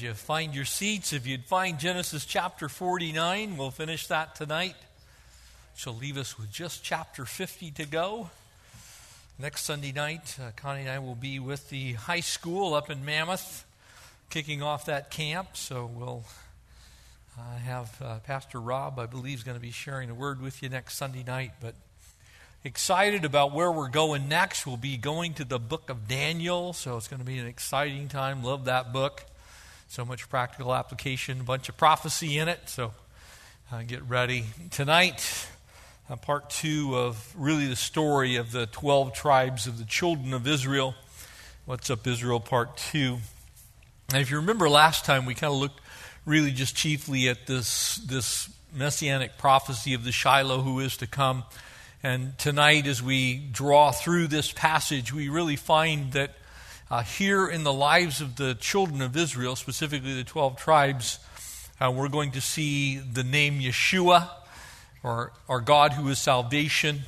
you find your seats, if you'd find Genesis chapter 49, we'll finish that tonight. She'll leave us with just chapter 50 to go. Next Sunday night, uh, Connie and I will be with the high school up in Mammoth, kicking off that camp. So we'll uh, have uh, Pastor Rob, I believe, is going to be sharing a word with you next Sunday night. But excited about where we're going next. We'll be going to the book of Daniel, so it's going to be an exciting time. Love that book. So much practical application, a bunch of prophecy in it. So uh, get ready. Tonight, uh, part two of really the story of the 12 tribes of the children of Israel. What's up, Israel, part two. And if you remember last time, we kind of looked really just chiefly at this, this messianic prophecy of the Shiloh who is to come. And tonight, as we draw through this passage, we really find that uh, here in the lives of the children of Israel, specifically the 12 tribes, uh, we're going to see the name Yeshua, or our God who is salvation.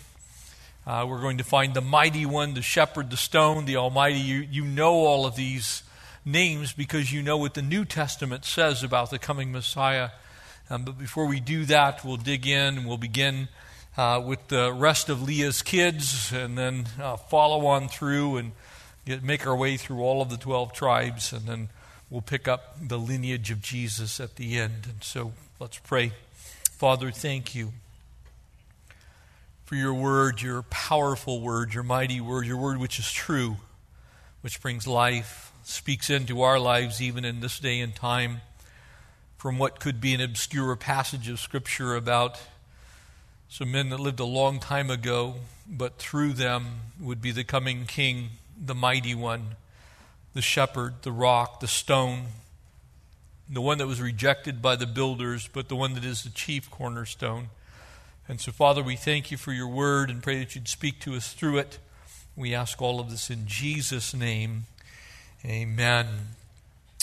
Uh, we're going to find the mighty one, the shepherd, the stone, the almighty. You, you know all of these names because you know what the New Testament says about the coming Messiah. Um, but before we do that, we'll dig in and we'll begin uh, with the rest of Leah's kids and then uh, follow on through and make our way through all of the 12 tribes. And then we'll pick up the lineage of Jesus at the end. And so let's pray. Father, thank you for your word, your powerful word, your mighty word, your word which is true, which brings life, speaks into our lives even in this day and time from what could be an obscure passage of Scripture about some men that lived a long time ago, but through them would be the coming king, the mighty one, the shepherd, the rock, the stone, the one that was rejected by the builders, but the one that is the chief cornerstone. And so, Father, we thank you for your word and pray that you'd speak to us through it. We ask all of this in Jesus' name. Amen.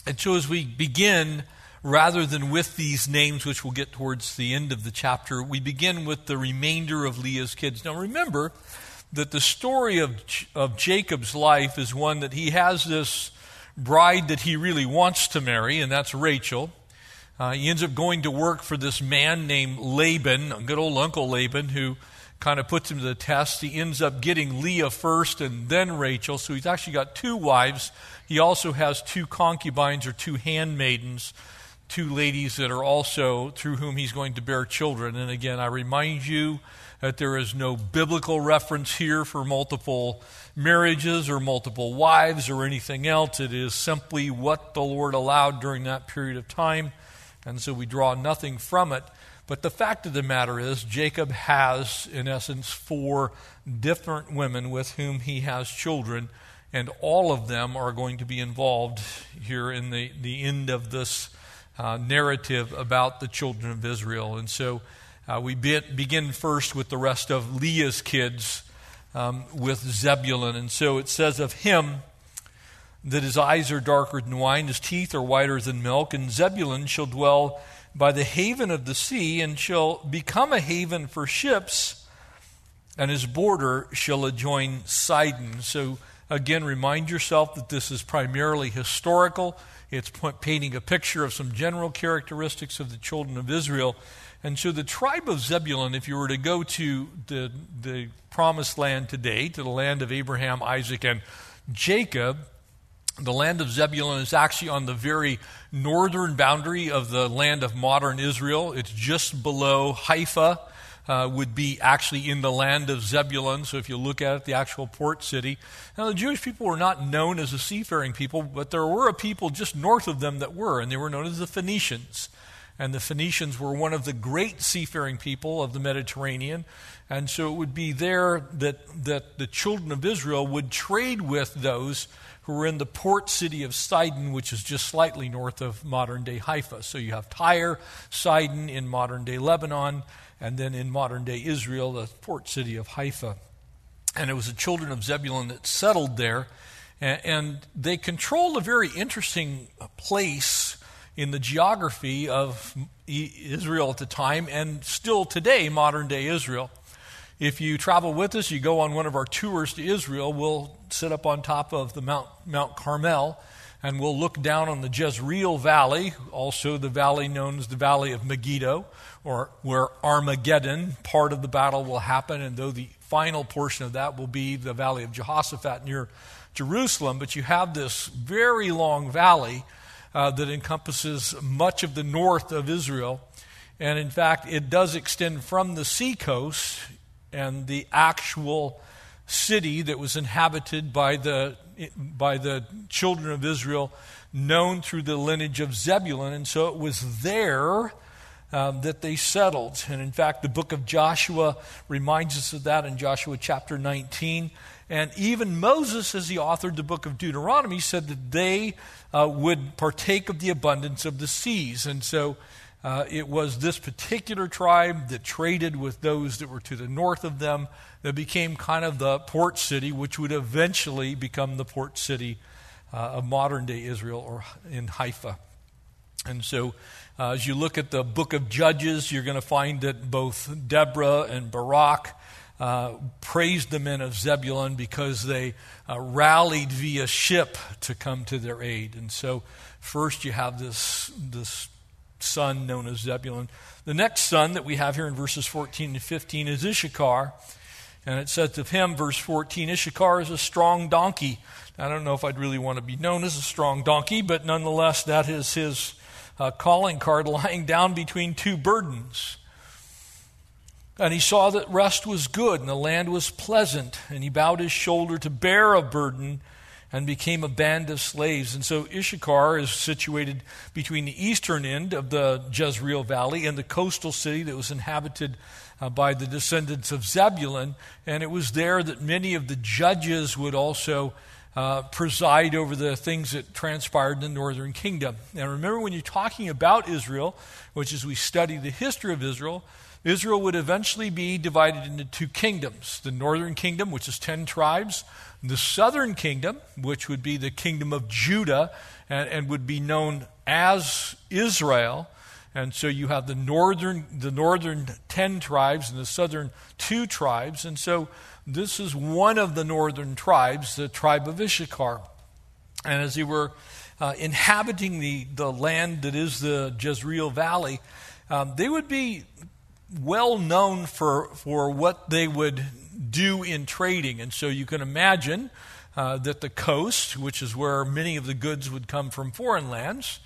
And so, as we begin, rather than with these names, which we'll get towards the end of the chapter, we begin with the remainder of Leah's kids. Now, remember that the story of, of Jacob's life is one that he has this bride that he really wants to marry, and that's Rachel. Uh, he ends up going to work for this man named Laban, good old Uncle Laban, who kind of puts him to the test. He ends up getting Leah first and then Rachel, so he's actually got two wives. He also has two concubines or two handmaidens two ladies that are also through whom he's going to bear children. And again, I remind you that there is no biblical reference here for multiple marriages or multiple wives or anything else. It is simply what the Lord allowed during that period of time. And so we draw nothing from it. But the fact of the matter is, Jacob has, in essence, four different women with whom he has children, and all of them are going to be involved here in the, the end of this uh, narrative about the children of Israel. And so uh, we be- begin first with the rest of Leah's kids um, with Zebulun. And so it says of him that his eyes are darker than wine, his teeth are whiter than milk, and Zebulun shall dwell by the haven of the sea and shall become a haven for ships, and his border shall adjoin Sidon. So again, remind yourself that this is primarily historical. It's painting a picture of some general characteristics of the children of Israel. And so the tribe of Zebulun, if you were to go to the, the promised land today, to the land of Abraham, Isaac, and Jacob, the land of Zebulun is actually on the very northern boundary of the land of modern Israel. It's just below Haifa uh, would be actually in the land of Zebulun. So if you look at it, the actual port city. Now, the Jewish people were not known as a seafaring people, but there were a people just north of them that were, and they were known as the Phoenicians. And the Phoenicians were one of the great seafaring people of the Mediterranean. And so it would be there that, that the children of Israel would trade with those who were in the port city of Sidon, which is just slightly north of modern day Haifa. So you have Tyre, Sidon in modern day Lebanon, and then in modern day Israel, the port city of Haifa. And it was the children of Zebulun that settled there, and, they controlled a very interesting place in the geography of Israel at the time and still today, modern day Israel. If you travel with us, you go on one of our tours to Israel, we'll sit up on top of the Mount, Mount Carmel and we'll look down on the Jezreel Valley, also the valley known as the Valley of Megiddo, or where Armageddon, part of the battle, will happen, and though the final portion of that will be the Valley of Jehoshaphat near Jerusalem. But you have this very long valley uh, that encompasses much of the north of Israel. And in fact, it does extend from the seacoast and the actual city that was inhabited by the, by the children of Israel, known through the lineage of Zebulun. And so it was there um, that they settled. And in fact, the book of Joshua reminds us of that in Joshua chapter 19. And even Moses, as he authored the book of Deuteronomy, said that they uh, would partake of the abundance of the seas. And so uh, it was this particular tribe that traded with those that were to the north of them that became kind of the port city, which would eventually become the port city uh, of modern day Israel or in Haifa. And so, uh, as you look at the book of Judges, you're going to find that both Deborah and Barak uh, praised the men of Zebulun because they uh, rallied via ship to come to their aid. And so, first you have this, this son known as Zebulun. The next son that we have here in verses 14 and 15 is Issachar. And it says of him, verse 14, Issachar is a strong donkey. I don't know if I'd really want to be known as a strong donkey, but nonetheless, that is his uh, calling card lying down between two burdens. And he saw that rest was good and the land was pleasant, and he bowed his shoulder to bear a burden and became a band of slaves. And so Issachar is situated between the eastern end of the Jezreel Valley and the coastal city that was inhabited uh, by the descendants of Zebulun. And it was there that many of the judges would also uh, preside over the things that transpired in the northern kingdom. Now, remember, when you're talking about Israel, which is we study the history of Israel, Israel would eventually be divided into two kingdoms the northern kingdom, which is 10 tribes, the southern kingdom, which would be the kingdom of Judah and, and would be known as Israel. And so you have the northern, the northern 10 tribes and the southern two tribes. And so this is one of the northern tribes, the tribe of Issachar. And as they were uh, inhabiting the, the land that is the Jezreel Valley, um, they would be well known for, for what they would do in trading. And so you can imagine uh, that the coast, which is where many of the goods would come from foreign lands,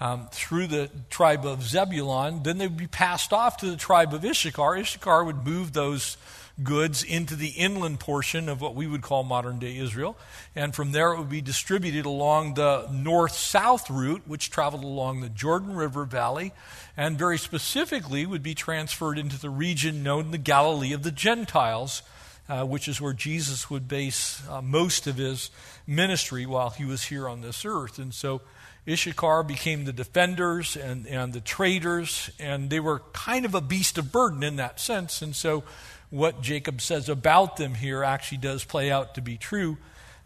um, through the tribe of Zebulon, then they would be passed off to the tribe of Issachar. Issachar would move those goods into the inland portion of what we would call modern day Israel. And from there, it would be distributed along the north south route, which traveled along the Jordan River Valley, and very specifically would be transferred into the region known the Galilee of the Gentiles, uh, which is where Jesus would base uh, most of his ministry while he was here on this earth. And so Issachar became the defenders and, and the traders, and they were kind of a beast of burden in that sense. And so what Jacob says about them here actually does play out to be true.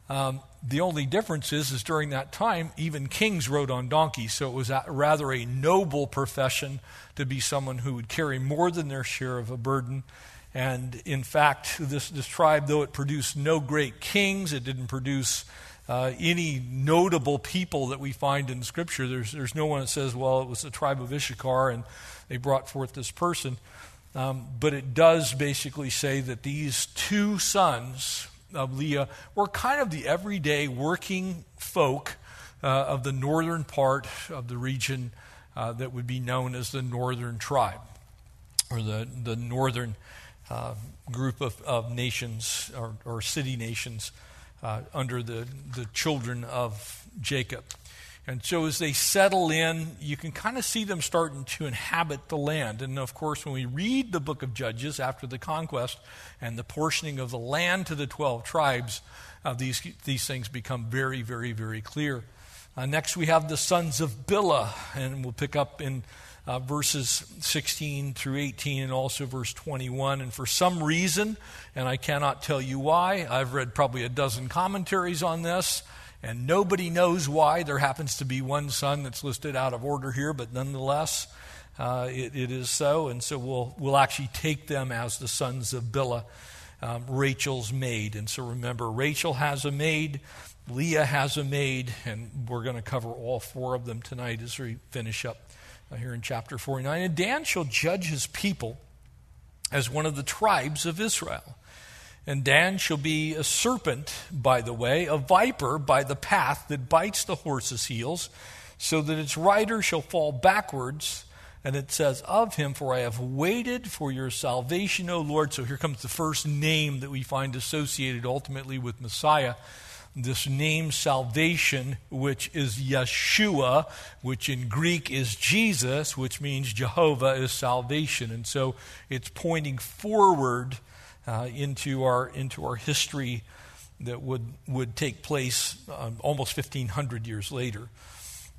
Um, the only difference is, is during that time, even kings rode on donkeys, so it was a, rather a noble profession to be someone who would carry more than their share of a burden. And in fact, this, this tribe, though it produced no great kings, it didn't produce uh, any notable people that we find in Scripture. There's, there's no one that says, well, it was the tribe of Issachar and they brought forth this person. Um, but it does basically say that these two sons of Leah were kind of the everyday working folk uh, of the northern part of the region uh, that would be known as the northern tribe or the, the northern uh, group of, of nations or, or city nations uh, under the, the children of Jacob. And so as they settle in, you can kind of see them starting to inhabit the land. And of course, when we read the book of Judges after the conquest and the portioning of the land to the 12 tribes, uh, these, these things become very, very, very clear. Uh, next, we have the sons of Bilhah, and we'll pick up in uh, verses 16 through 18 and also verse 21. And for some reason, and I cannot tell you why, I've read probably a dozen commentaries on this and nobody knows why. There happens to be one son that's listed out of order here, but nonetheless, uh, it, it is so. And so we'll, we'll actually take them as the sons of Bilhah, um, Rachel's maid. And so remember, Rachel has a maid Leah has a maid, and we're going to cover all four of them tonight as we finish up uh, here in chapter 49. And Dan shall judge his people as one of the tribes of Israel. And Dan shall be a serpent by the way, a viper by the path that bites the horse's heels, so that its rider shall fall backwards. And it says, Of him, for I have waited for your salvation, O Lord. So here comes the first name that we find associated ultimately with Messiah this name salvation, which is Yeshua, which in Greek is Jesus, which means Jehovah is salvation. And so it's pointing forward uh, into, our, into our history that would, would take place um, almost 1,500 years later.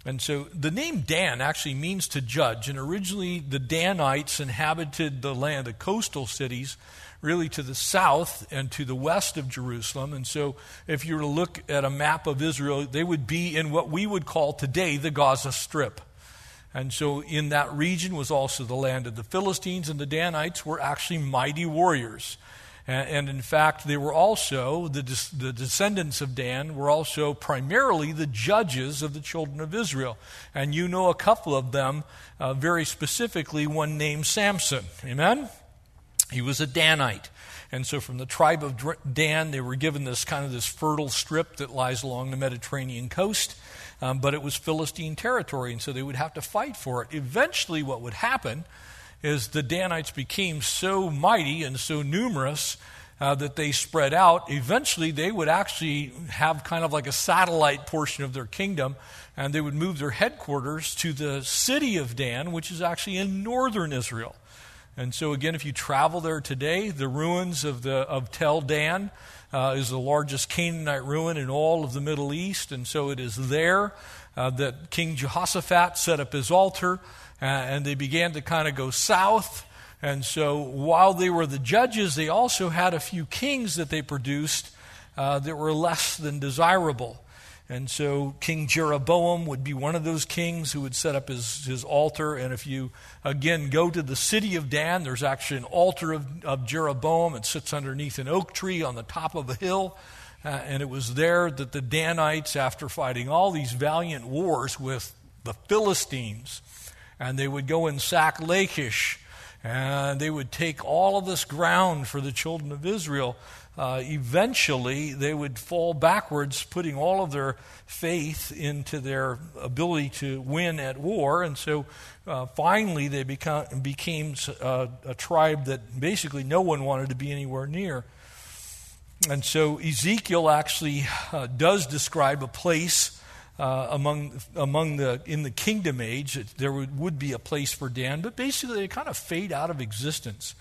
And so the name Dan actually means to judge. And originally, the Danites inhabited the land, the coastal cities really to the south and to the west of Jerusalem. And so, if you were to look at a map of Israel, they would be in what we would call today the Gaza Strip. And so, in that region was also the land of the Philistines, and the Danites were actually mighty warriors. And, and in fact, they were also, the, the descendants of Dan were also primarily the judges of the children of Israel. And you know a couple of them, uh, very specifically, one named Samson. Amen? He was a Danite. And so from the tribe of Dan, they were given this kind of this fertile strip that lies along the Mediterranean coast. Um, but it was Philistine territory, and so they would have to fight for it. Eventually, what would happen is the Danites became so mighty and so numerous uh, that they spread out. Eventually, they would actually have kind of like a satellite portion of their kingdom, and they would move their headquarters to the city of Dan, which is actually in northern Israel. And so, again, if you travel there today, the ruins of, the, of Tel Dan uh, is the largest Canaanite ruin in all of the Middle East. And so it is there uh, that King Jehoshaphat set up his altar, uh, and they began to kind of go south. And so, while they were the judges, they also had a few kings that they produced uh, that were less than desirable. And so King Jeroboam would be one of those kings who would set up his, his altar. And if you, again, go to the city of Dan, there's actually an altar of, of Jeroboam. It sits underneath an oak tree on the top of a hill. Uh, and it was there that the Danites, after fighting all these valiant wars with the Philistines, and they would go and sack Lachish, and they would take all of this ground for the children of Israel uh, eventually they would fall backwards, putting all of their faith into their ability to win at war. And so uh, finally they become, became uh, a tribe that basically no one wanted to be anywhere near. And so Ezekiel actually uh, does describe a place. Uh, among among the in the kingdom age, that there would, would be a place for Dan, but basically they kind of fade out of existence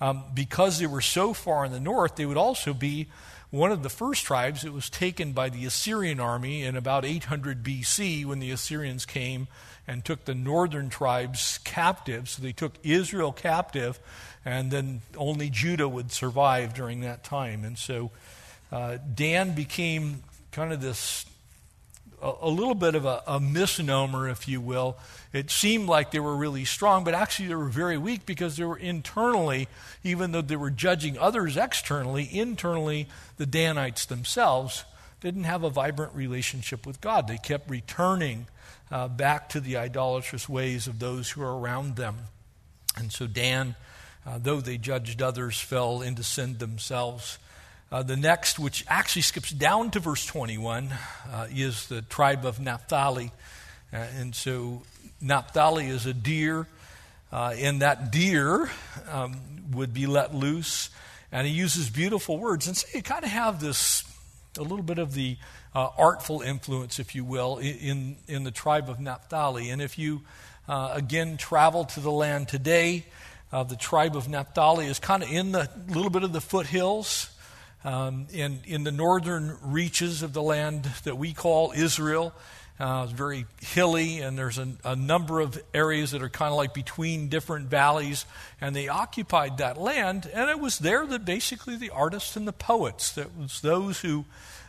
um, because they were so far in the north, they would also be one of the first tribes that was taken by the Assyrian army in about 800 BC when the Assyrians came and took the northern tribes captive. So they took Israel captive, and then only Judah would survive during that time. And so uh, Dan became kind of this a, little bit of a, a, misnomer, if you will. It seemed like they were really strong, but actually they were very weak because they were internally, even though they were judging others externally, internally, the Danites themselves didn't have a vibrant relationship with God. They kept returning uh, back to the idolatrous ways of those who were around them. And so Dan, uh, though they judged others, fell into sin themselves. Uh, the next, which actually skips down to verse 21, uh, is the tribe of Naphtali. Uh, and so Naphtali is a deer, uh, and that deer um, would be let loose. And he uses beautiful words. And so you kind of have this, a little bit of the uh, artful influence, if you will, in, in the tribe of Naphtali. And if you, again, travel to the land today, the tribe of Naphtali is kind of in the little bit of the foothills um, in, in the northern reaches of the land that we call Israel. Uh, it's very hilly, and there's a, a number of areas that are kind of like between different valleys, and they occupied that land. And it was there that basically the artists and the poets, that was those who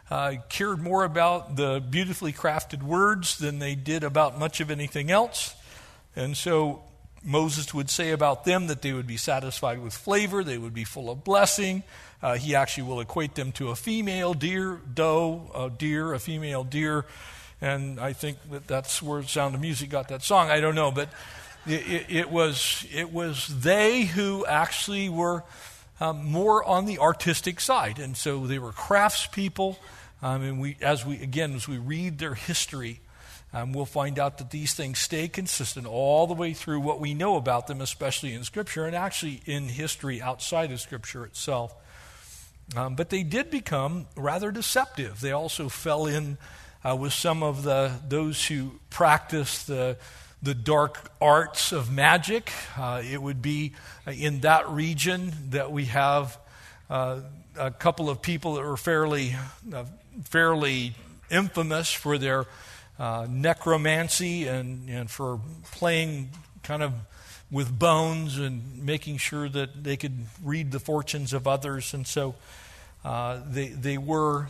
uh, cared more about the beautifully crafted words than they did about much of anything else. And so Moses would say about them that they would be satisfied with flavor, they would be full of blessing. Uh, he actually will equate them to a female deer, doe, a deer, a female deer. And I think that that's where Sound of Music got that song. I don't know, but it, it, it was, it was they who actually were um, more on the artistic side. And so they were craftspeople. Um, and we, as we, again, as we read their history, um, we'll find out that these things stay consistent all the way through what we know about them, especially in Scripture and actually in history outside of Scripture itself. Um, but they did become rather deceptive. They also fell in uh, with some of the those who practiced the the dark arts of magic. Uh, it would be uh, in that region that we have uh, a couple of people that were fairly, uh, fairly infamous for their uh, necromancy and, and for playing kind of with bones and making sure that they could read the fortunes of others. And so uh, they, they were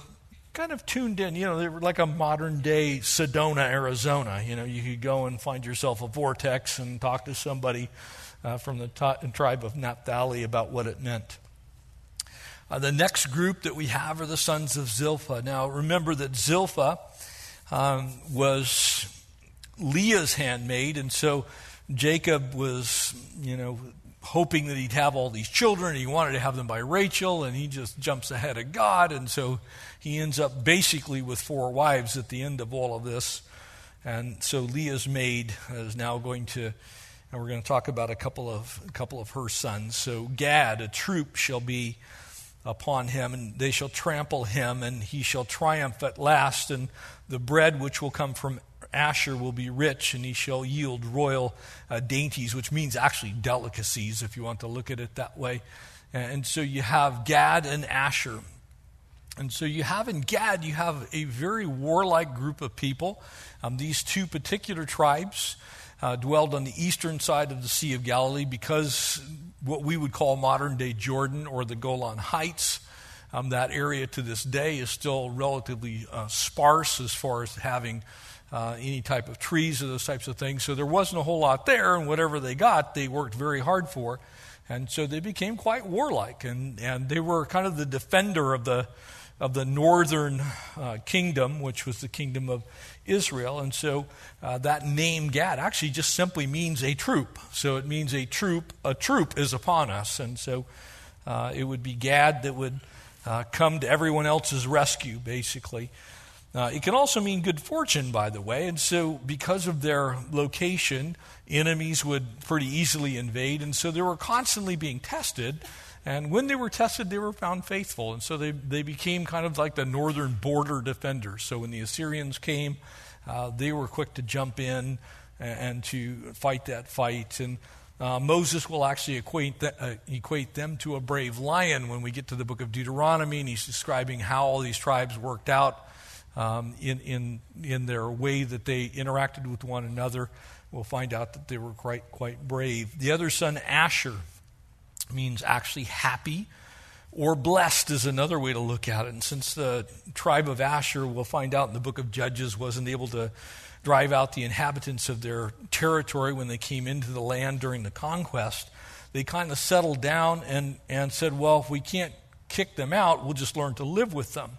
kind of tuned in. You know, they were like a modern day Sedona, Arizona. You know, you could go and find yourself a vortex and talk to somebody uh, from the t- tribe of Naphtali about what it meant. Uh, the next group that we have are the sons of Zilpah. Now, remember that Zilpah um, was Leah's handmaid, and so Jacob was, you know, hoping that he'd have all these children. He wanted to have them by Rachel, and he just jumps ahead of God, and so he ends up basically with four wives at the end of all of this. And so Leah's maid is now going to, and we're going to talk about a couple of a couple of her sons. So Gad, a troop shall be upon him, and they shall trample him, and he shall triumph at last. And the bread which will come from Asher will be rich, and he shall yield royal uh, dainties, which means actually delicacies, if you want to look at it that way. And so you have Gad and Asher. And so you have in Gad, you have a very warlike group of people. Um, these two particular tribes uh, dwelled on the eastern side of the Sea of Galilee because what we would call modern day Jordan or the Golan Heights. Um, that area to this day is still relatively uh, sparse as far as having uh, any type of trees or those types of things. So there wasn't a whole lot there, and whatever they got, they worked very hard for. And so they became quite warlike, and, and they were kind of the defender of the, of the northern uh, kingdom, which was the kingdom of Israel. And so uh, that name Gad actually just simply means a troop. So it means a troop, a troop is upon us. And so uh, it would be Gad that would uh, come to everyone else's rescue, basically. Uh, it can also mean good fortune, by the way. And so, because of their location, enemies would pretty easily invade. And so, they were constantly being tested and when they were tested, they were found faithful. And so they, they became kind of like the northern border defenders. So when the Assyrians came, uh, they were quick to jump in and, and to fight that fight. And uh, Moses will actually equate, the, uh, equate them to a brave lion when we get to the book of Deuteronomy, and he's describing how all these tribes worked out um, in, in, in their way that they interacted with one another. We'll find out that they were quite, quite brave. The other son, Asher, means actually happy or blessed is another way to look at it. And since the tribe of Asher, we'll find out in the book of Judges, wasn't able to drive out the inhabitants of their territory when they came into the land during the conquest, they kind of settled down and, and said, well, if we can't kick them out, we'll just learn to live with them.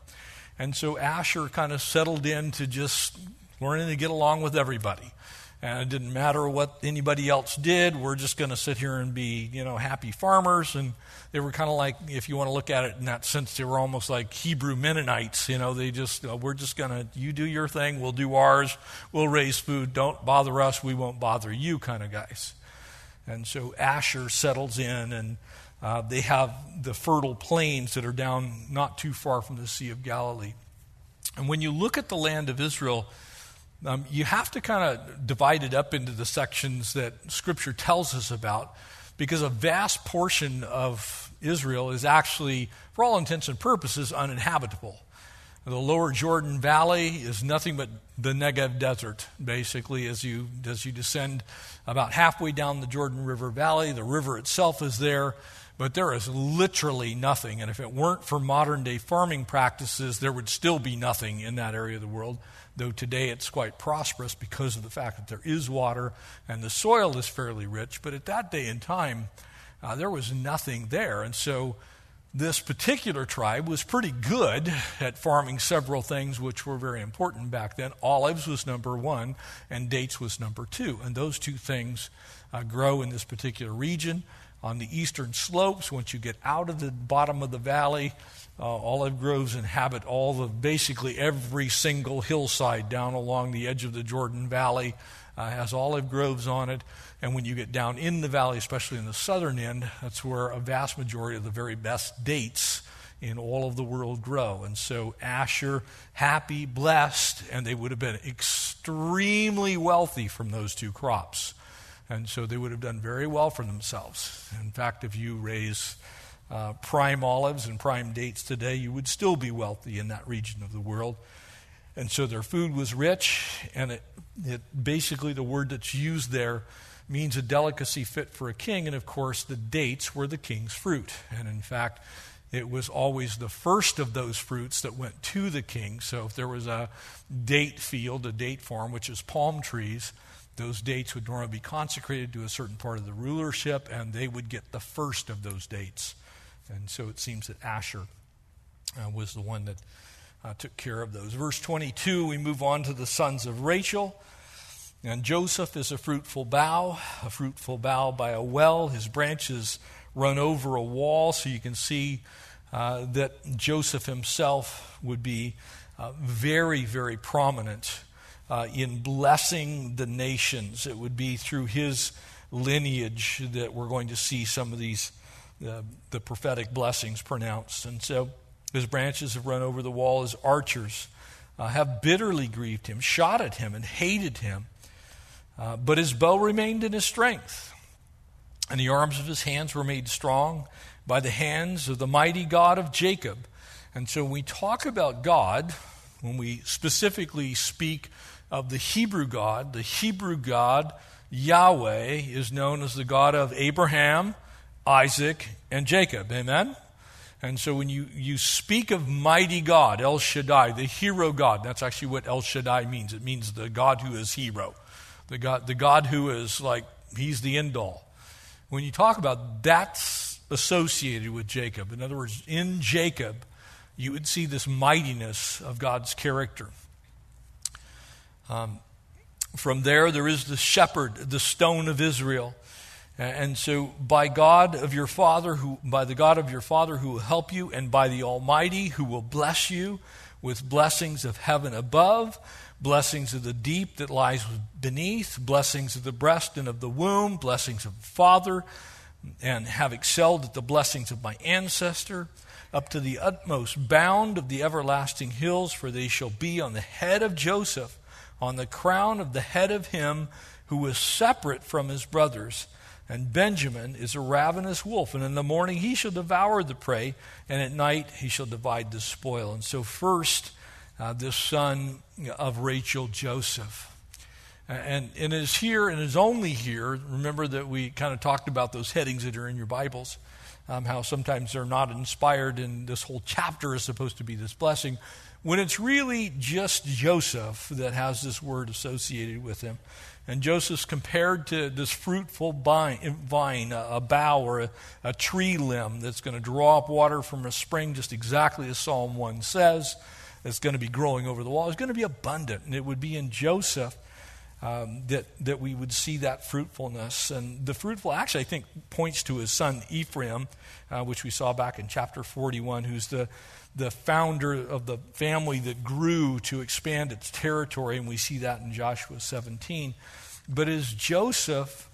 And so Asher kind of settled into just learning to get along with everybody and it didn't matter what anybody else did. We're just going to sit here and be, you know, happy farmers. And they were kind of like, if you want to look at it in that sense, they were almost like Hebrew Mennonites. You know, they just, uh, we're just going to, you do your thing, we'll do ours, we'll raise food, don't bother us, we won't bother you kind of guys. And so Asher settles in, and uh, they have the fertile plains that are down not too far from the Sea of Galilee. And when you look at the land of Israel, um, you have to kind of divide it up into the sections that Scripture tells us about because a vast portion of Israel is actually, for all intents and purposes, uninhabitable. The lower Jordan Valley is nothing but the Negev Desert, basically, as you, as you descend about halfway down the Jordan River Valley. The river itself is there, but there is literally nothing. And if it weren't for modern day farming practices, there would still be nothing in that area of the world, though today it's quite prosperous because of the fact that there is water and the soil is fairly rich. But at that day and time, uh, there was nothing there. And so this particular tribe was pretty good at farming several things which were very important back then. Olives was number one, and dates was number two. And those two things uh, grow in this particular region. On the eastern slopes, once you get out of the bottom of the valley, uh, olive groves inhabit all the basically every single hillside down along the edge of the Jordan Valley uh, has olive groves on it. And when you get down in the valley, especially in the southern end, that's where a vast majority of the very best dates in all of the world grow. And so Asher, happy, blessed, and they would have been extremely wealthy from those two crops. And so they would have done very well for themselves. In fact, if you raise uh, prime olives and prime dates today, you would still be wealthy in that region of the world. And so their food was rich, and it, it basically the word that's used there means a delicacy fit for a king. And of course, the dates were the king's fruit. And in fact, it was always the first of those fruits that went to the king. So if there was a date field, a date farm, which is palm trees, those dates would normally be consecrated to a certain part of the rulership, and they would get the first of those dates. And so it seems that Asher uh, was the one that uh, took care of those. Verse 22, we move on to the sons of Rachel. And Joseph is a fruitful bough, a fruitful bough by a well. His branches run over a wall, so you can see uh, that Joseph himself would be uh, very, very prominent uh, in blessing the nations. It would be through his lineage that we're going to see some of these, uh, the prophetic blessings pronounced. And so his branches have run over the wall. His archers uh, have bitterly grieved him, shot at him, and hated him. Uh, but his bow remained in his strength, and the arms of his hands were made strong by the hands of the mighty God of Jacob. And so when we talk about God, when we specifically speak of the Hebrew God, the Hebrew God, Yahweh, is known as the God of Abraham, Isaac, and Jacob. Amen? And so when you, you speak of mighty God, El Shaddai, the hero God, that's actually what El Shaddai means. It means the God who is hero the God, the God who is like, he's the end all. When you talk about that's associated with Jacob, in other words, in Jacob, you would see this mightiness of God's character. Um, from there, there is the shepherd, the stone of Israel. And so, by God of your father, who, by the God of your father who will help you, and by the Almighty who will bless you with blessings of heaven above, blessings of the deep that lies beneath, blessings of the breast and of the womb, blessings of the father, and have excelled at the blessings of my ancestor, up to the utmost bound of the everlasting hills, for they shall be on the head of Joseph, on the crown of the head of him who was separate from his brothers. And Benjamin is a ravenous wolf, and in the morning he shall devour the prey, and at night he shall divide the spoil. And so, first, uh, this son of Rachel, Joseph. And, and it is here and is only here. Remember that we kind of talked about those headings that are in your Bibles, um, how sometimes they're not inspired, and this whole chapter is supposed to be this blessing, when it's really just Joseph that has this word associated with him. And Joseph's compared to this fruitful vine, a bough or a, tree limb that's going to draw up water from a spring, just exactly as Psalm 1 says that's going to be growing over the wall It's going to be abundant. And it would be in Joseph um, that, that we would see that fruitfulness. And the fruitful actually, I think, points to his son Ephraim, uh, which we saw back in chapter 41, who's the, the founder of the family that grew to expand its territory. And we see that in Joshua 17. But is Joseph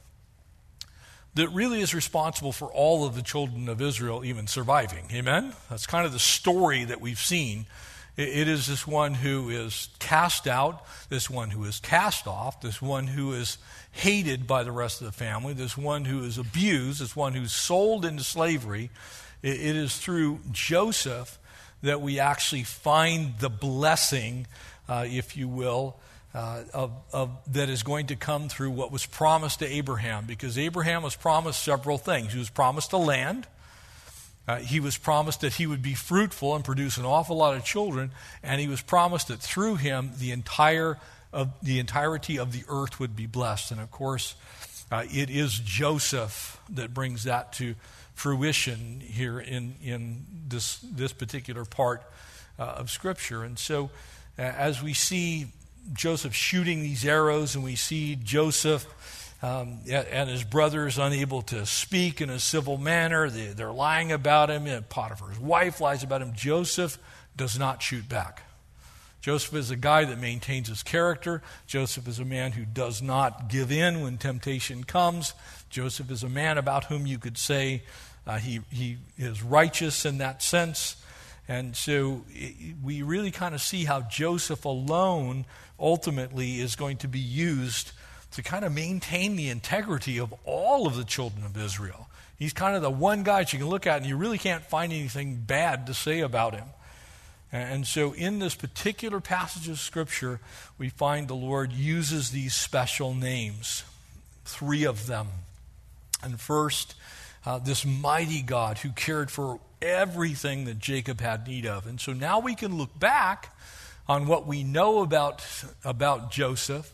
that really is responsible for all of the children of Israel even surviving. Amen? That's kind of the story that we've seen it is this one who is cast out, this one who is cast off, this one who is hated by the rest of the family, this one who is abused, this one who's sold into slavery. It is through Joseph that we actually find the blessing, uh, if you will, uh, of, of, that is going to come through what was promised to Abraham. Because Abraham was promised several things. He was promised a land, uh, he was promised that he would be fruitful and produce an awful lot of children, and he was promised that through him the entire of the entirety of the earth would be blessed. And of course, uh, it is Joseph that brings that to fruition here in, in this, this particular part uh, of Scripture. And so, uh, as we see Joseph shooting these arrows, and we see Joseph um, and his brothers unable to speak in a civil manner. They, they're lying about him, and Potiphar's wife lies about him. Joseph does not shoot back. Joseph is a guy that maintains his character. Joseph is a man who does not give in when temptation comes. Joseph is a man about whom you could say uh, he, he is righteous in that sense. And so we really kind of see how Joseph alone ultimately is going to be used to kind of maintain the integrity of all of the children of Israel. He's kind of the one guy that you can look at and you really can't find anything bad to say about him. And so, in this particular passage of Scripture, we find the Lord uses these special names, three of them. And first, uh, this mighty God who cared for everything that Jacob had need of. And so now we can look back on what we know about, about Joseph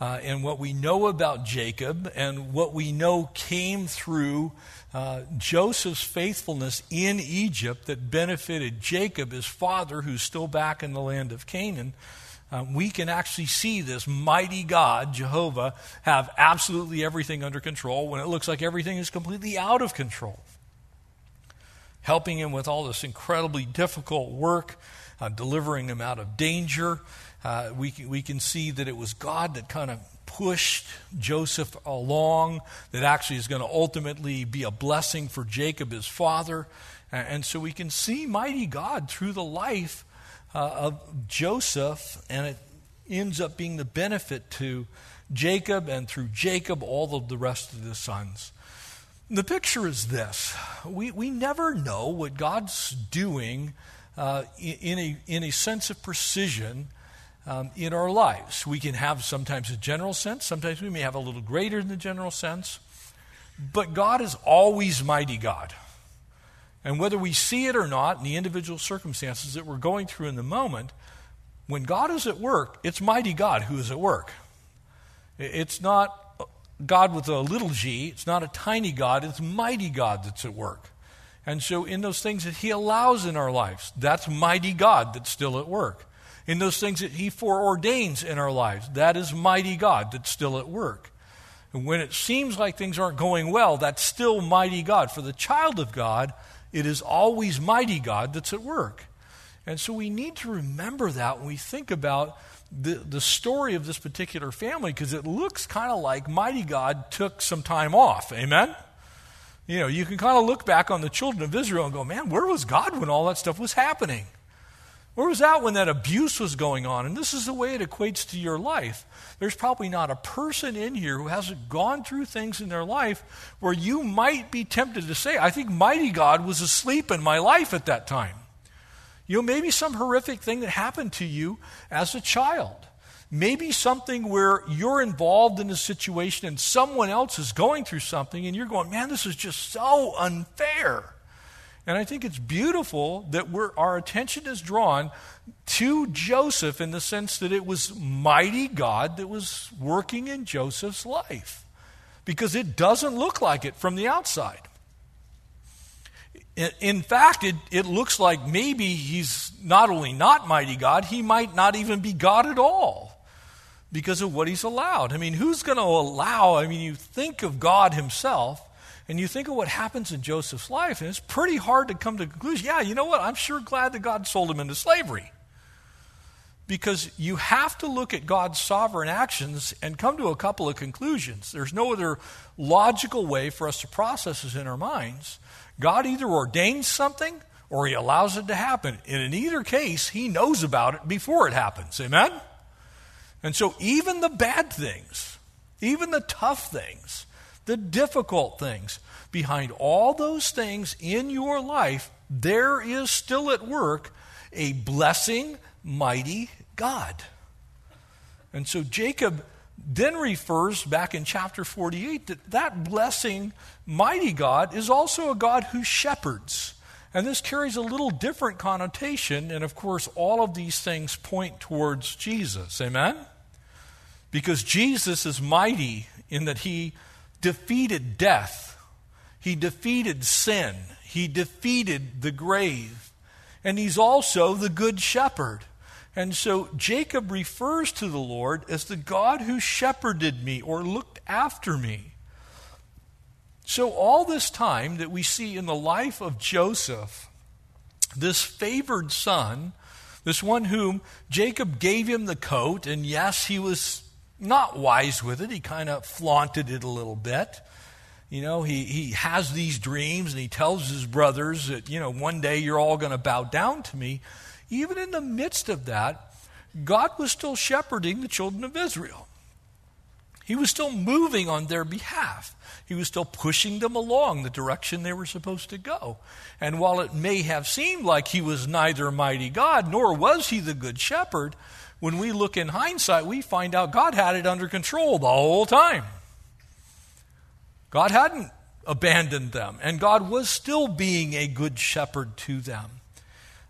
uh, and what we know about Jacob and what we know came through uh, Joseph's faithfulness in Egypt that benefited Jacob, his father, who's still back in the land of Canaan. Um, we can actually see this mighty God, Jehovah, have absolutely everything under control when it looks like everything is completely out of control. Helping him with all this incredibly difficult work, uh, delivering him out of danger, uh, we, we can see that it was God that kind of pushed Joseph along, that actually is going to ultimately be a blessing for Jacob, his father. And so we can see mighty God through the life uh, of Joseph, and it ends up being the benefit to Jacob, and through Jacob, all of the rest of the sons. The picture is this we, we never know what God's doing uh, in, a, in a sense of precision um, in our lives. We can have sometimes a general sense, sometimes we may have a little greater than the general sense, but God is always mighty God. And whether we see it or not in the individual circumstances that we're going through in the moment, when God is at work, it's mighty God who is at work. It's not God with a little g, it's not a tiny God, it's mighty God that's at work. And so, in those things that He allows in our lives, that's mighty God that's still at work in those things that He foreordains in our lives. That is mighty God that's still at work. And when it seems like things aren't going well, that's still mighty God. For the child of God, it is always mighty God that's at work. And so we need to remember that when we think about the, the story of this particular family, because it looks kind of like mighty God took some time off. Amen? You know, you can kind of look back on the children of Israel and go, man, where was God when all that stuff was happening? Where was that when that abuse was going on? And this is the way it equates to your life. There's probably not a person in here who hasn't gone through things in their life where you might be tempted to say, I think mighty God was asleep in my life at that time. You know, maybe some horrific thing that happened to you as a child. Maybe something where you're involved in a situation and someone else is going through something and you're going, man, this is just so unfair. And I think it's beautiful that our attention is drawn to Joseph in the sense that it was mighty God that was working in Joseph's life. Because it doesn't look like it from the outside. In fact, it, it looks like maybe he's not only not mighty God, he might not even be God at all because of what he's allowed. I mean, who's going to allow? I mean, you think of God himself and you think of what happens in Joseph's life, and it's pretty hard to come to the conclusion yeah, you know what? I'm sure glad that God sold him into slavery. Because you have to look at God's sovereign actions and come to a couple of conclusions. There's no other logical way for us to process this in our minds. God either ordains something or he allows it to happen. And in either case, he knows about it before it happens. Amen? And so, even the bad things, even the tough things, the difficult things. Behind all those things in your life, there is still at work a blessing, mighty God. And so Jacob then refers back in chapter 48 that that blessing, mighty God, is also a God who shepherds. And this carries a little different connotation. And of course, all of these things point towards Jesus. Amen? Because Jesus is mighty in that he defeated death, he defeated sin, he defeated the grave, and he's also the good shepherd. And so Jacob refers to the Lord as the God who shepherded me or looked after me. So, all this time that we see in the life of Joseph, this favored son, this one whom Jacob gave him the coat, and yes, he was not wise with it. He kind of flaunted it a little bit. You know, he, he has these dreams and he tells his brothers that, you know, one day you're all going to bow down to me even in the midst of that, God was still shepherding the children of Israel. He was still moving on their behalf. He was still pushing them along the direction they were supposed to go. And while it may have seemed like he was neither mighty God nor was he the good shepherd, when we look in hindsight, we find out God had it under control the whole time. God hadn't abandoned them, and God was still being a good shepherd to them.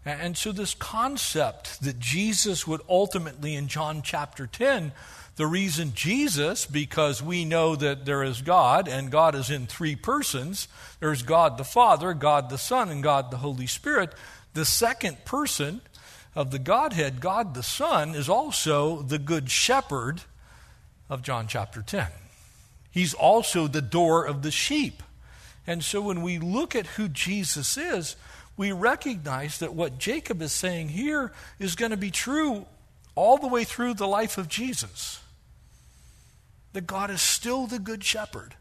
And so, this concept that Jesus would ultimately, in John chapter 10, the reason Jesus, because we know that there is God, and God is in three persons there's God the Father, God the Son, and God the Holy Spirit. The second person of the Godhead, God the Son, is also the Good Shepherd of John chapter 10. He's also the door of the sheep. And so, when we look at who Jesus is, we recognize that what Jacob is saying here is going to be true all the way through the life of Jesus. That God is still the good shepherd.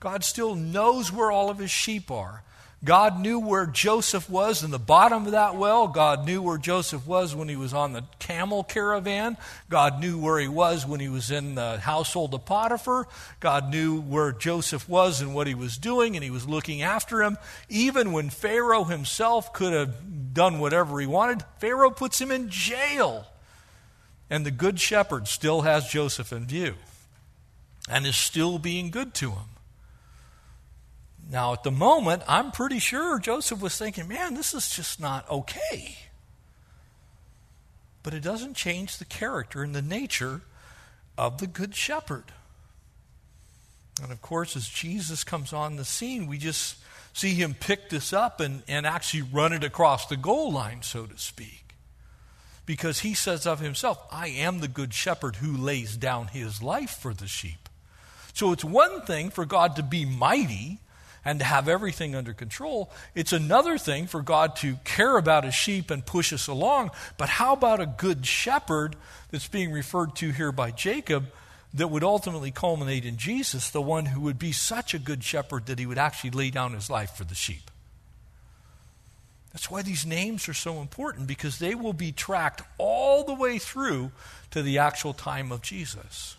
God still knows where all of his sheep are. God knew where Joseph was in the bottom of that well. God knew where Joseph was when he was on the camel caravan. God knew where he was when he was in the household of Potiphar. God knew where Joseph was and what he was doing, and he was looking after him. Even when Pharaoh himself could have done whatever he wanted, Pharaoh puts him in jail. And the good shepherd still has Joseph in view and is still being good to him. Now, at the moment, I'm pretty sure Joseph was thinking, man, this is just not okay. But it doesn't change the character and the nature of the Good Shepherd. And of course, as Jesus comes on the scene, we just see him pick this up and, and actually run it across the goal line, so to speak. Because he says of himself, I am the good shepherd who lays down his life for the sheep. So it's one thing for God to be mighty and to have everything under control. It's another thing for God to care about his sheep and push us along. But how about a good shepherd that's being referred to here by Jacob that would ultimately culminate in Jesus, the one who would be such a good shepherd that he would actually lay down his life for the sheep? That's why these names are so important because they will be tracked all the way through to the actual time of Jesus.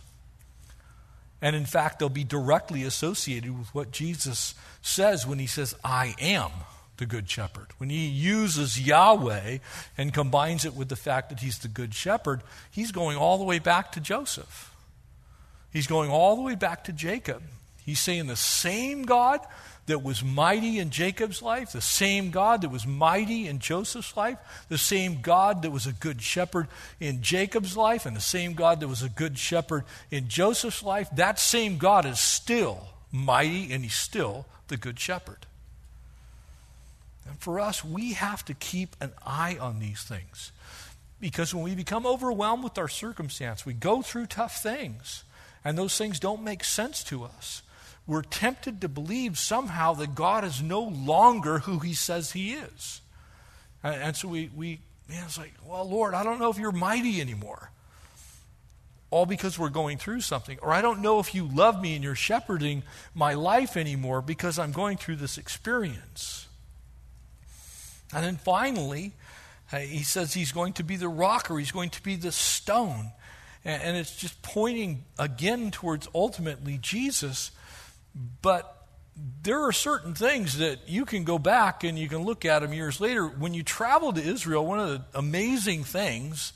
And in fact, they'll be directly associated with what Jesus says when he says, I am the good shepherd. When he uses Yahweh and combines it with the fact that he's the good shepherd, he's going all the way back to Joseph. He's going all the way back to Jacob. He's saying the same God that was mighty in Jacob's life, the same God that was mighty in Joseph's life, the same God that was a good shepherd in Jacob's life, and the same God that was a good shepherd in Joseph's life, that same God is still mighty and he's still the good shepherd. And for us, we have to keep an eye on these things. Because when we become overwhelmed with our circumstance, we go through tough things, and those things don't make sense to us we're tempted to believe somehow that God is no longer who he says he is. And, and so we, we, man, it's like, well, Lord, I don't know if you're mighty anymore. All because we're going through something. Or I don't know if you love me and you're shepherding my life anymore because I'm going through this experience. And then finally, uh, he says he's going to be the rock or he's going to be the stone. And, and it's just pointing again towards ultimately Jesus but there are certain things that you can go back and you can look at them years later. When you travel to Israel, one of the amazing things,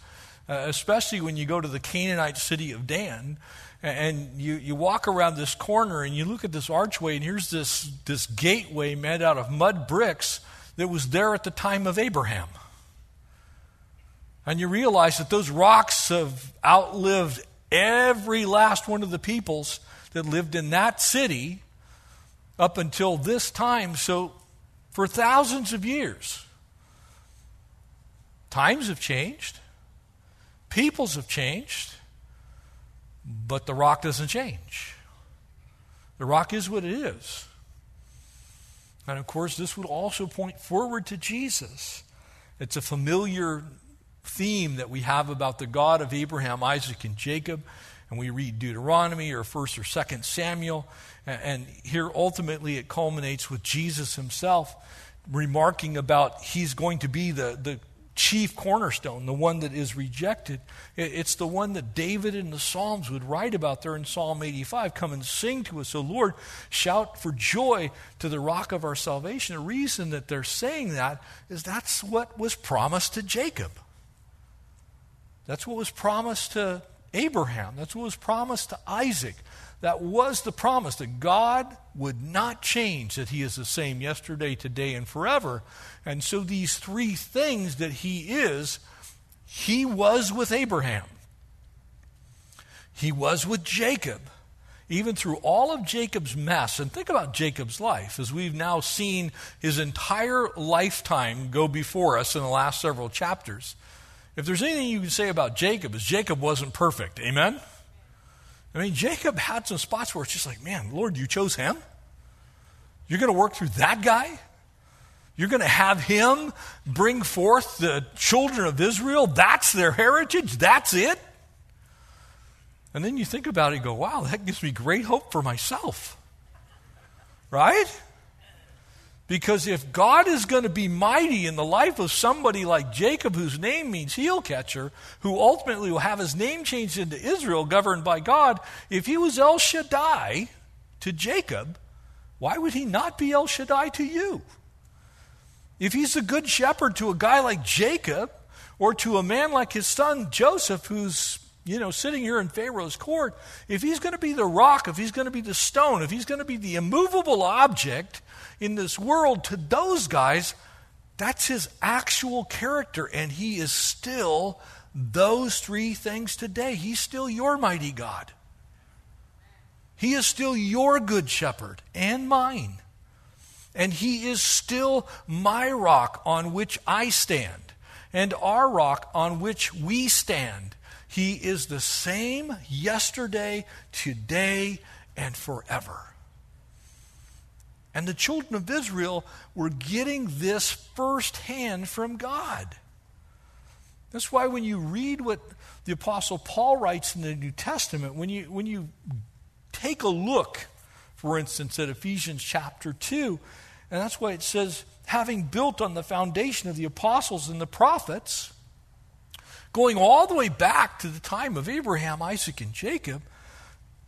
uh, especially when you go to the Canaanite city of Dan, and you, you walk around this corner and you look at this archway, and here's this, this gateway made out of mud bricks that was there at the time of Abraham. And you realize that those rocks have outlived every last one of the peoples that lived in that city up until this time. So, for thousands of years, times have changed, peoples have changed, but the rock doesn't change. The rock is what it is. And of course, this would also point forward to Jesus. It's a familiar theme that we have about the God of Abraham, Isaac, and Jacob. And we read Deuteronomy or 1st or 2nd Samuel. And here ultimately it culminates with Jesus himself remarking about he's going to be the, the chief cornerstone, the one that is rejected. It's the one that David in the Psalms would write about there in Psalm 85. Come and sing to us, O Lord. Shout for joy to the rock of our salvation. The reason that they're saying that is that's what was promised to Jacob. That's what was promised to Abraham. That's what was promised to Isaac. That was the promise that God would not change, that He is the same yesterday, today, and forever. And so these three things that He is, He was with Abraham, He was with Jacob. Even through all of Jacob's mess, and think about Jacob's life as we've now seen his entire lifetime go before us in the last several chapters. If there's anything you can say about Jacob, is Jacob wasn't perfect. Amen? I mean, Jacob had some spots where it's just like, man, Lord, you chose him? You're going to work through that guy? You're going to have him bring forth the children of Israel? That's their heritage? That's it? And then you think about it and go, wow, that gives me great hope for myself. Right? Because if God is going to be mighty in the life of somebody like Jacob, whose name means heel catcher, who ultimately will have his name changed into Israel, governed by God, if he was El Shaddai to Jacob, why would he not be El Shaddai to you? If he's a good shepherd to a guy like Jacob, or to a man like his son Joseph, who's you know, sitting here in Pharaoh's court, if he's going to be the rock, if he's going to be the stone, if he's going to be the immovable object in this world to those guys, that's his actual character. And he is still those three things today. He's still your mighty God. He is still your good shepherd and mine. And he is still my rock on which I stand, and our rock on which we stand. He is the same yesterday, today, and forever. And the children of Israel were getting this firsthand from God. That's why when you read what the Apostle Paul writes in the New Testament, when you, when you take a look, for instance, at Ephesians chapter 2, and that's why it says, having built on the foundation of the apostles and the prophets, going all the way back to the time of Abraham, Isaac, and Jacob,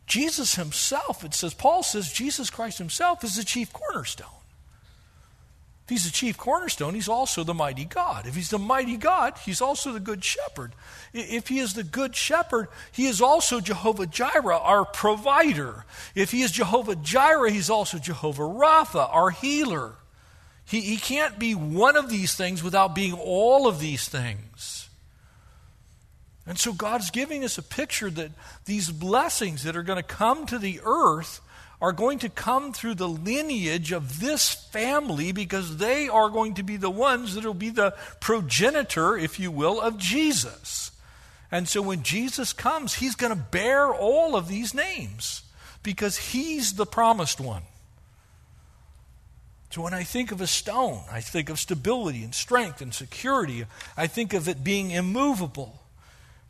Jesus himself, it says, Paul says Jesus Christ himself is the chief cornerstone. If he's the chief cornerstone, he's also the mighty God. If he's the mighty God, he's also the good shepherd. If he is the good shepherd, he is also Jehovah Jireh, our provider. If he is Jehovah Jireh, he's also Jehovah Rapha, our healer. He, he can't be one of these things without being all of these things. And so God's giving us a picture that these blessings that are going to come to the earth are going to come through the lineage of this family because they are going to be the ones that will be the progenitor, if you will, of Jesus. And so when Jesus comes, he's going to bear all of these names because he's the promised one. So when I think of a stone, I think of stability and strength and security. I think of it being immovable.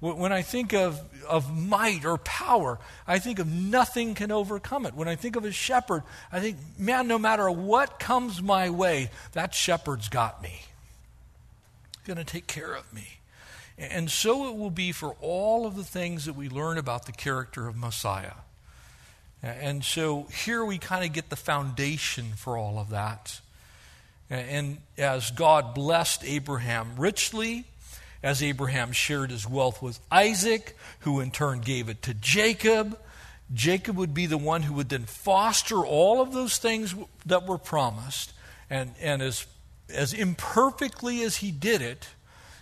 When I think of, of might or power, I think of nothing can overcome it. When I think of a shepherd, I think, man, no matter what comes my way, that shepherd's got me. He's going to take care of me. And so it will be for all of the things that we learn about the character of Messiah. And so here we kind of get the foundation for all of that. And as God blessed Abraham richly, as Abraham shared his wealth with Isaac, who in turn gave it to Jacob, Jacob would be the one who would then foster all of those things that were promised. And, and as, as imperfectly as he did it,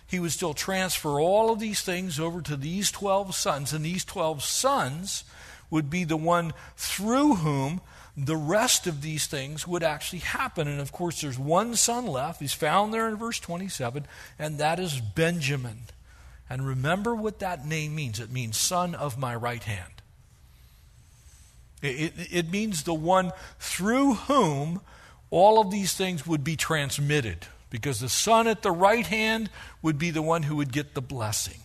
he would still transfer all of these things over to these 12 sons. And these 12 sons would be the one through whom the rest of these things would actually happen. And of course, there's one son left. He's found there in verse 27, and that is Benjamin. And remember what that name means it means son of my right hand. It, it, it means the one through whom all of these things would be transmitted, because the son at the right hand would be the one who would get the blessing.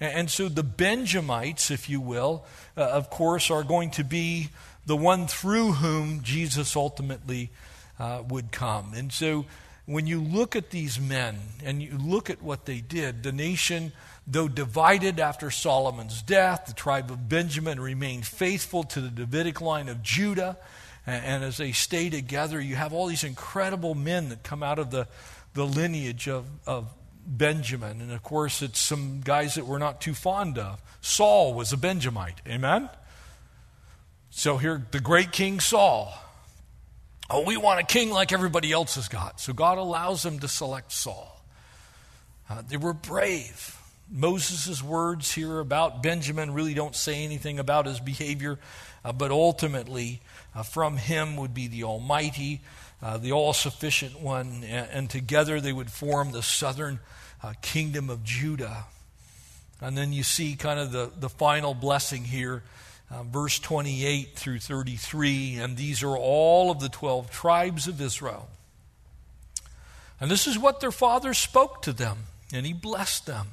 And so the Benjamites, if you will, uh, of course, are going to be the one through whom Jesus ultimately uh, would come. And so when you look at these men and you look at what they did, the nation, though divided after Solomon's death, the tribe of Benjamin remained faithful to the Davidic line of Judah. And, and as they stay together, you have all these incredible men that come out of the, the lineage of, of Benjamin. And of course, it's some guys that we're not too fond of. Saul was a Benjamite. Amen? So here, the great King Saul. Oh, we want a king like everybody else has got. So God allows him to select Saul. Uh, they were brave. Moses' words here about Benjamin really don't say anything about his behavior, uh, but ultimately, uh, from him would be the Almighty uh, the all sufficient one, and, and, together they would form the southern uh, kingdom of Judah. And then you see kind of the, the final blessing here, uh, verse 28 through 33. And these are all of the 12 tribes of Israel. And this is what their father spoke to them, and he blessed them.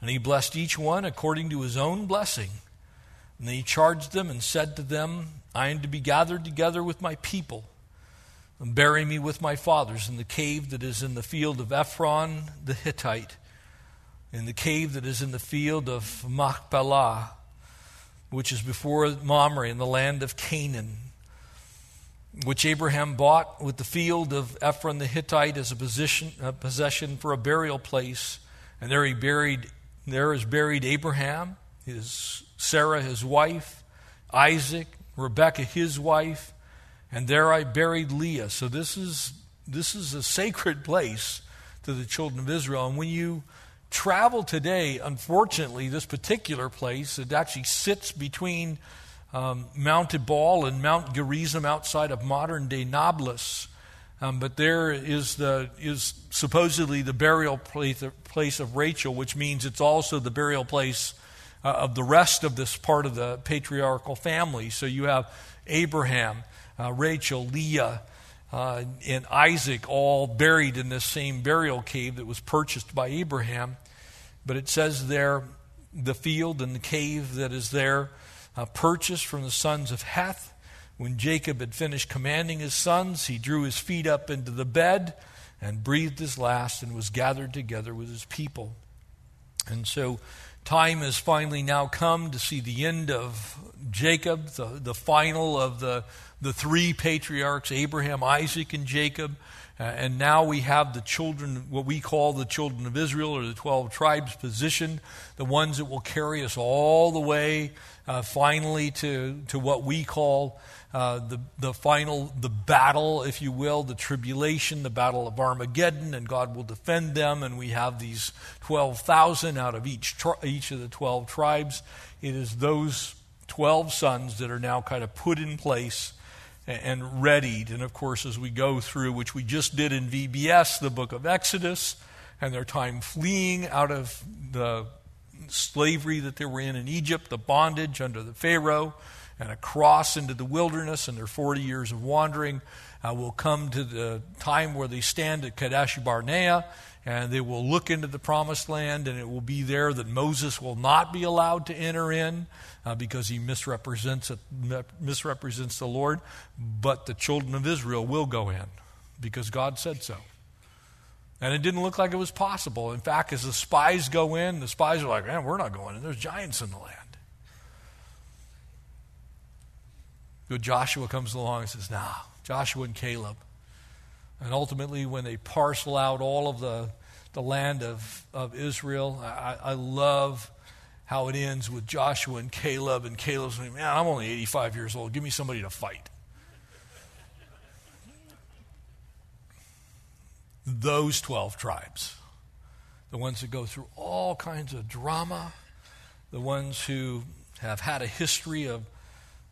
And he blessed each one according to his own blessing. And he charged them and said to them, I am to be gathered together with my people and bury me with my fathers in the cave that is in the field of Ephron the Hittite, in the cave that is in the field of Machpelah, which is before Mamre in the land of Canaan, which Abraham bought with the field of Ephron the Hittite as a, position, a possession for a burial place. And there he buried, there is buried Abraham, his Sarah his wife, Isaac, Rebekah his wife, and there I buried Leah. So this is this is a sacred place to the children of Israel. And when you travel today, unfortunately, this particular place, it actually sits between um, Mount Ebal and Mount Gerizim outside of modern day Nablus. Um, but there is, the, is supposedly the burial place, place of Rachel, which means it's also the burial place uh, of the rest of this part of the patriarchal family. So you have Abraham, uh, Rachel, Leah, uh, and Isaac all buried in this same burial cave that was purchased by Abraham. But it says there, the field and the cave that is there, uh, purchased from the sons of Heth. When Jacob had finished commanding his sons, he drew his feet up into the bed and breathed his last and was gathered together with his people. And so time has finally now come to see the end of Jacob, the, the final of the the three patriarchs Abraham, Isaac, and Jacob. Uh, and now we have the children, what we call the children of Israel, or the 12 tribes positioned, the ones that will carry us all the way uh, finally to, to what we call uh, the, the final, the battle, if you will, the tribulation, the battle of Armageddon, and God will defend them. And we have these 12,000 out of each, tri- each of the 12 tribes. It is those 12 sons that are now kind of put in place and readied. And of course, as we go through, which we just did in VBS, the book of Exodus, and their time fleeing out of the slavery that they were in in Egypt, the bondage under the Pharaoh, and across into the wilderness, and their 40 years of wandering uh, will come to the time where they stand at Kadesh Barnea and they will look into the promised land, and it will be there that Moses will not be allowed to enter in uh, because he misrepresents, misrepresents the Lord, but the children of Israel will go in because God said so. And it didn't look like it was possible. In fact, as the spies go in, the spies are like, man, we're not going in. There's giants in the land. Good Joshua comes along and says, Nah, Joshua and Caleb. And ultimately, when they parcel out all of the, the land of, of Israel, I, I love how it ends with Joshua and Caleb. And Caleb's saying, Man, I'm only 85 years old. Give me somebody to fight. Those 12 tribes, the ones that go through all kinds of drama, the ones who have had a history of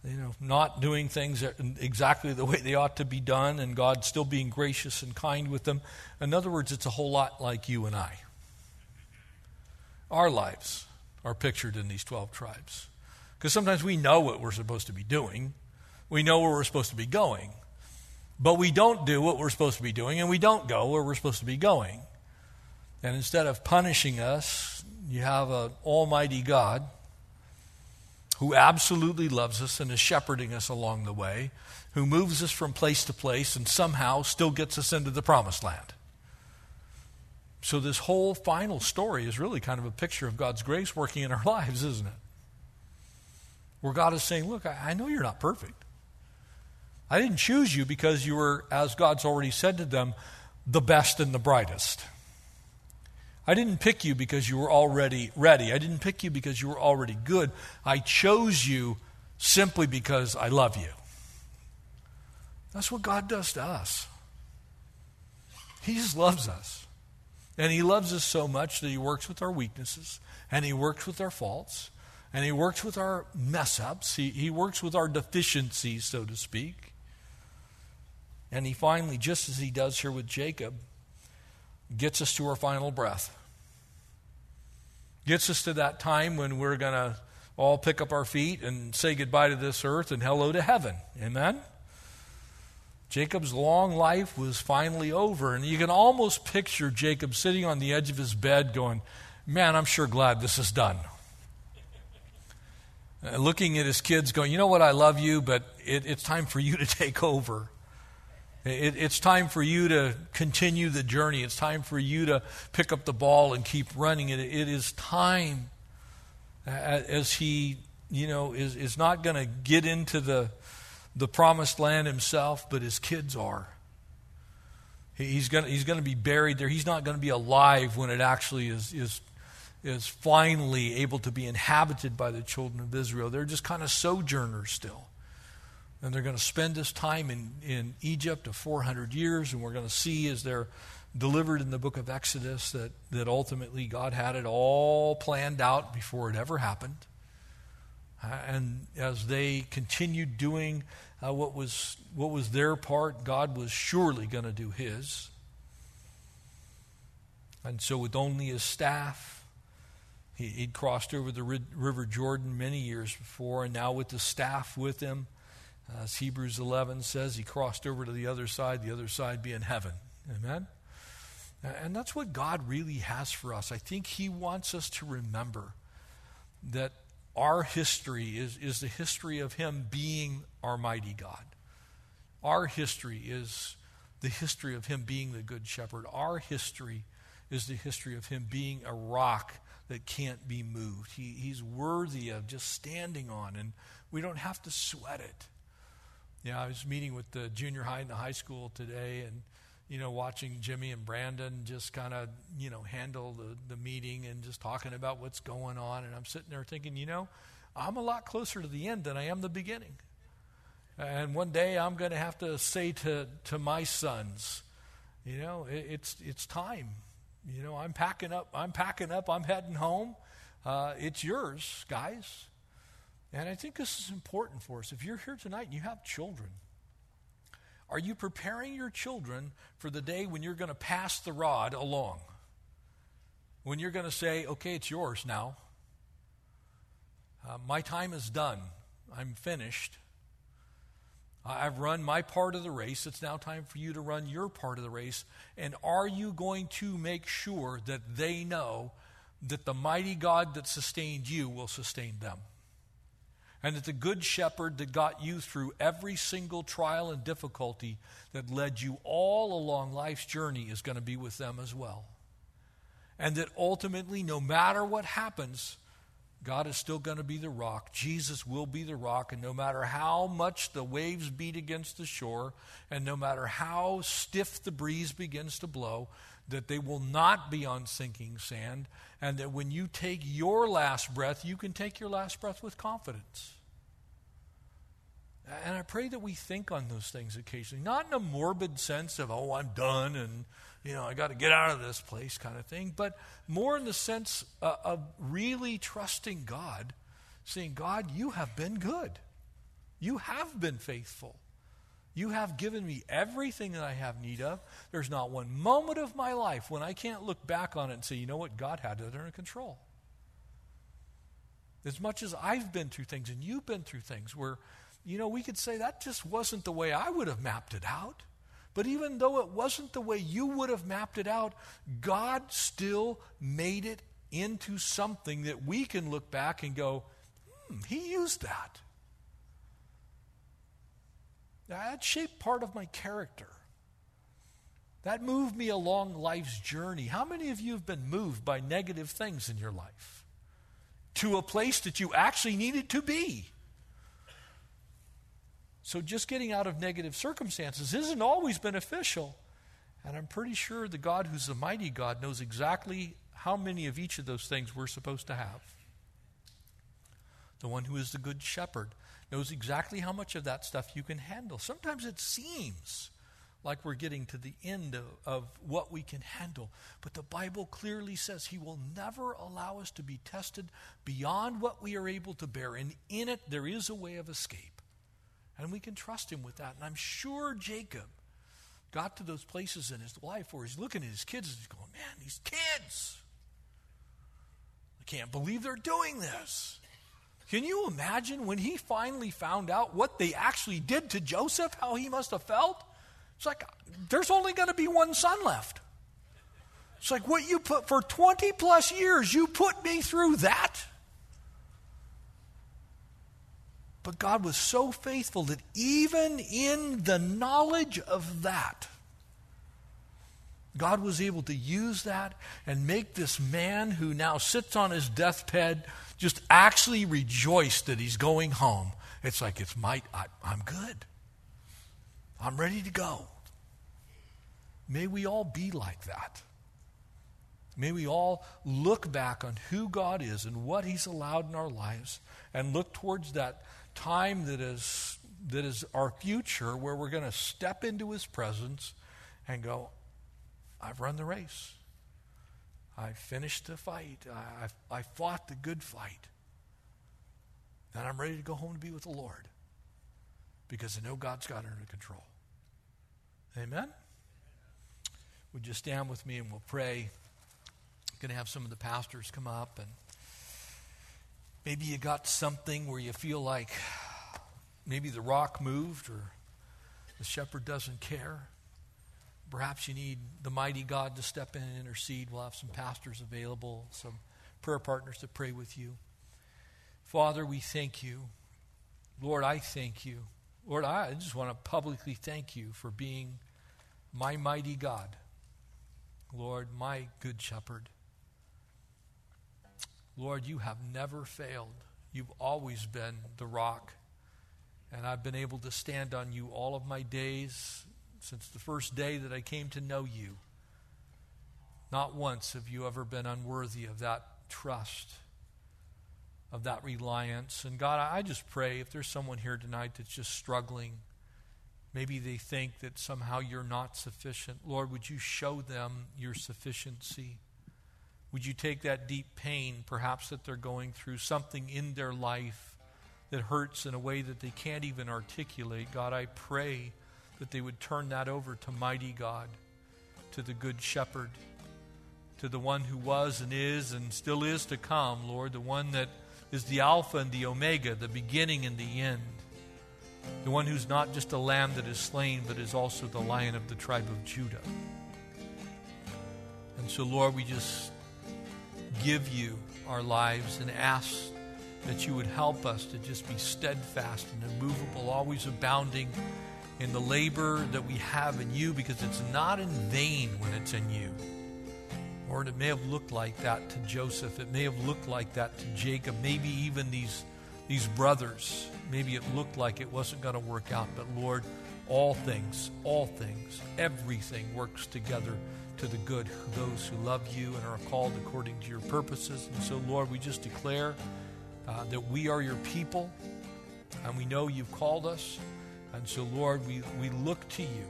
you know, not doing things exactly the way they ought to be done, and God still being gracious and kind with them. In other words, it's a whole lot like you and I. Our lives are pictured in these 12 tribes. Because sometimes we know what we're supposed to be doing, we know where we're supposed to be going, but we don't do what we're supposed to be doing, and we don't go where we're supposed to be going. And instead of punishing us, you have an almighty God who absolutely loves us and is shepherding us along the way, who moves us from place to place and somehow still gets us into the promised land. So, this whole final story is really kind of a picture of God's grace working in our lives, isn't it? Where God is saying, Look, I know you're not perfect. I didn't choose you because you were, as God's already said to them, the best and the brightest. I didn't pick you because you were already ready. I didn't pick you because you were already good. I chose you simply because I love you. That's what God does to us. He just loves us. And He loves us so much that He works with our weaknesses, and He works with our faults, and He works with our mess ups. He, he works with our deficiencies, so to speak. And He finally, just as He does here with Jacob, gets us to our final breath. Gets us to that time when we're going to all pick up our feet and say goodbye to this earth and hello to heaven. Amen? Jacob's long life was finally over, and you can almost picture Jacob sitting on the edge of his bed going, Man, I'm sure glad this is done. Uh, looking at his kids, going, You know what? I love you, but it, it's time for you to take over. It, it's time for you to continue the journey. It's time for you to pick up the ball and keep running. It, it is time as he, you know, is, is not going to get into the, the promised land himself, but his kids are. He's going he's to be buried there. He's not going to be alive when it actually is, is, is finally able to be inhabited by the children of Israel. They're just kind of sojourners still. And they're going to spend this time in, in Egypt of 400 years, and we're going to see as they're delivered in the book of Exodus that, that ultimately God had it all planned out before it ever happened. Uh, and as they continued doing uh, what, was, what was their part, God was surely going to do his. And so, with only his staff, he, would crossed over the River Jordan many years before, and now with the staff with him, as Hebrews 11 says, he crossed over to the other side, the other side being heaven. Amen? And that's what God really has for us. I think he wants us to remember that our history is, is the history of him being our mighty God. Our history is the history of him being the good shepherd. Our history is the history of him being a rock that can't be moved. He, he's worthy of just standing on, and we don't have to sweat it. Yeah, I was meeting with the junior high and the high school today, and you know, watching Jimmy and Brandon just kind of you know handle the the meeting and just talking about what's going on, and I'm sitting there thinking, you know, I'm a lot closer to the end than I am the beginning. And one day I'm going to have to say to to my sons, you know, it, it's it's time. You know, I'm packing up. I'm packing up. I'm heading home. Uh, it's yours, guys. And I think this is important for us. If you're here tonight and you have children, are you preparing your children for the day when you're going to pass the rod along? When you're going to say, okay, it's yours now. Uh, my time is done. I'm finished. I've run my part of the race. It's now time for you to run your part of the race. And are you going to make sure that they know that the mighty God that sustained you will sustain them? And that the good shepherd that got you through every single trial and difficulty that led you all along life's journey is going to be with them as well. And that ultimately, no matter what happens, God is still going to be the rock. Jesus will be the rock. And no matter how much the waves beat against the shore, and no matter how stiff the breeze begins to blow, that they will not be on sinking sand. And that when you take your last breath, you can take your last breath with confidence. And I pray that we think on those things occasionally, not in a morbid sense of, oh, I'm done and, you know, I got to get out of this place kind of thing, but more in the sense uh, of really trusting God, saying, God, you have been good. You have been faithful. You have given me everything that I have need of. There's not one moment of my life when I can't look back on it and say, you know what, God had it under control. As much as I've been through things and you've been through things where you know, we could say that just wasn't the way I would have mapped it out. But even though it wasn't the way you would have mapped it out, God still made it into something that we can look back and go, hmm, He used that. That shaped part of my character. That moved me along life's journey. How many of you have been moved by negative things in your life to a place that you actually needed to be? So just getting out of negative circumstances isn't always beneficial. And I'm pretty sure the God who's the mighty God knows exactly how many of each of those things we're supposed to have. The one who is the good shepherd knows exactly how much of that stuff you can handle. Sometimes it seems like we're getting to the end of, of, what we can handle. But the Bible clearly says He will never allow us to be tested beyond what we are able to bear. And in it, there is a way of escape. And we can trust him with that. And I'm sure Jacob got to those places in his life where he's looking at his kids and he's going, man, these kids, I can't believe they're doing this. Can you imagine when he finally found out what they actually did to Joseph, how he must have felt? It's like, there's only going to be one son left. It's like, what you put for 20 plus years, you put me through that? But God was so faithful that even in the knowledge of that, God was able to use that and make this man who now sits on his deathbed just actually rejoice that he's going home. It's like, it's my, I, I'm good. I'm ready to go. May we all be like that. May we all look back on who God is and what He's allowed in our lives and look towards that time that is, that is our future where we're going to step into His presence and go, I've run the race. I finished the fight. I, I fought the good fight. And I'm ready to go home to be with the Lord because I know God's got it under control. Amen? Would you stand with me and we'll pray? I'm going to have some of the pastors come up and Maybe you got something where you feel like maybe the rock moved or the shepherd doesn't care. Perhaps you need the mighty God to step in and intercede. We'll have some pastors available, some prayer partners to pray with you. Father, we thank you. Lord, I thank you. Lord, I just want to publicly thank you for being my mighty God. Lord, my good shepherd. Lord, you have never failed. You've always been the rock. And I've been able to stand on you all of my days since the first day that I came to know you. Not once have you ever been unworthy of that trust, of that reliance. And God, I just pray if there's someone here tonight that's just struggling, maybe they think that somehow you're not sufficient. Lord, would you show them your sufficiency? Would you take that deep pain, perhaps that they're going through, something in their life that hurts in a way that they can't even articulate? God, I pray that they would turn that over to mighty God, to the Good Shepherd, to the one who was and is and still is to come, Lord, the one that is the Alpha and the Omega, the beginning and the end. The one who's not just a lamb that is slain, but is also the lion of the tribe of Judah. And so, Lord, we just give you our lives and ask that you would help us to just be steadfast and immovable, always abounding in the labor that we have in you because it's not in vain when it's in you. Lord, it may have looked like that to Joseph. It may have looked like that to Jacob. Maybe even these, these brothers. Maybe it looked like it wasn't going to work out. But Lord, all things, all things, everything works together to the good those who love you and are called according to your purposes. And so, Lord, we just declare uh, that we are your people and we know you've called us. And so, Lord, we, we look to you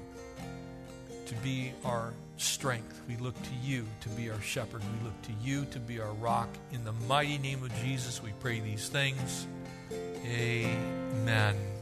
to be our strength. We look to you to be our shepherd. We look to you to be our rock. In the mighty name of Jesus, we pray these things. Amen.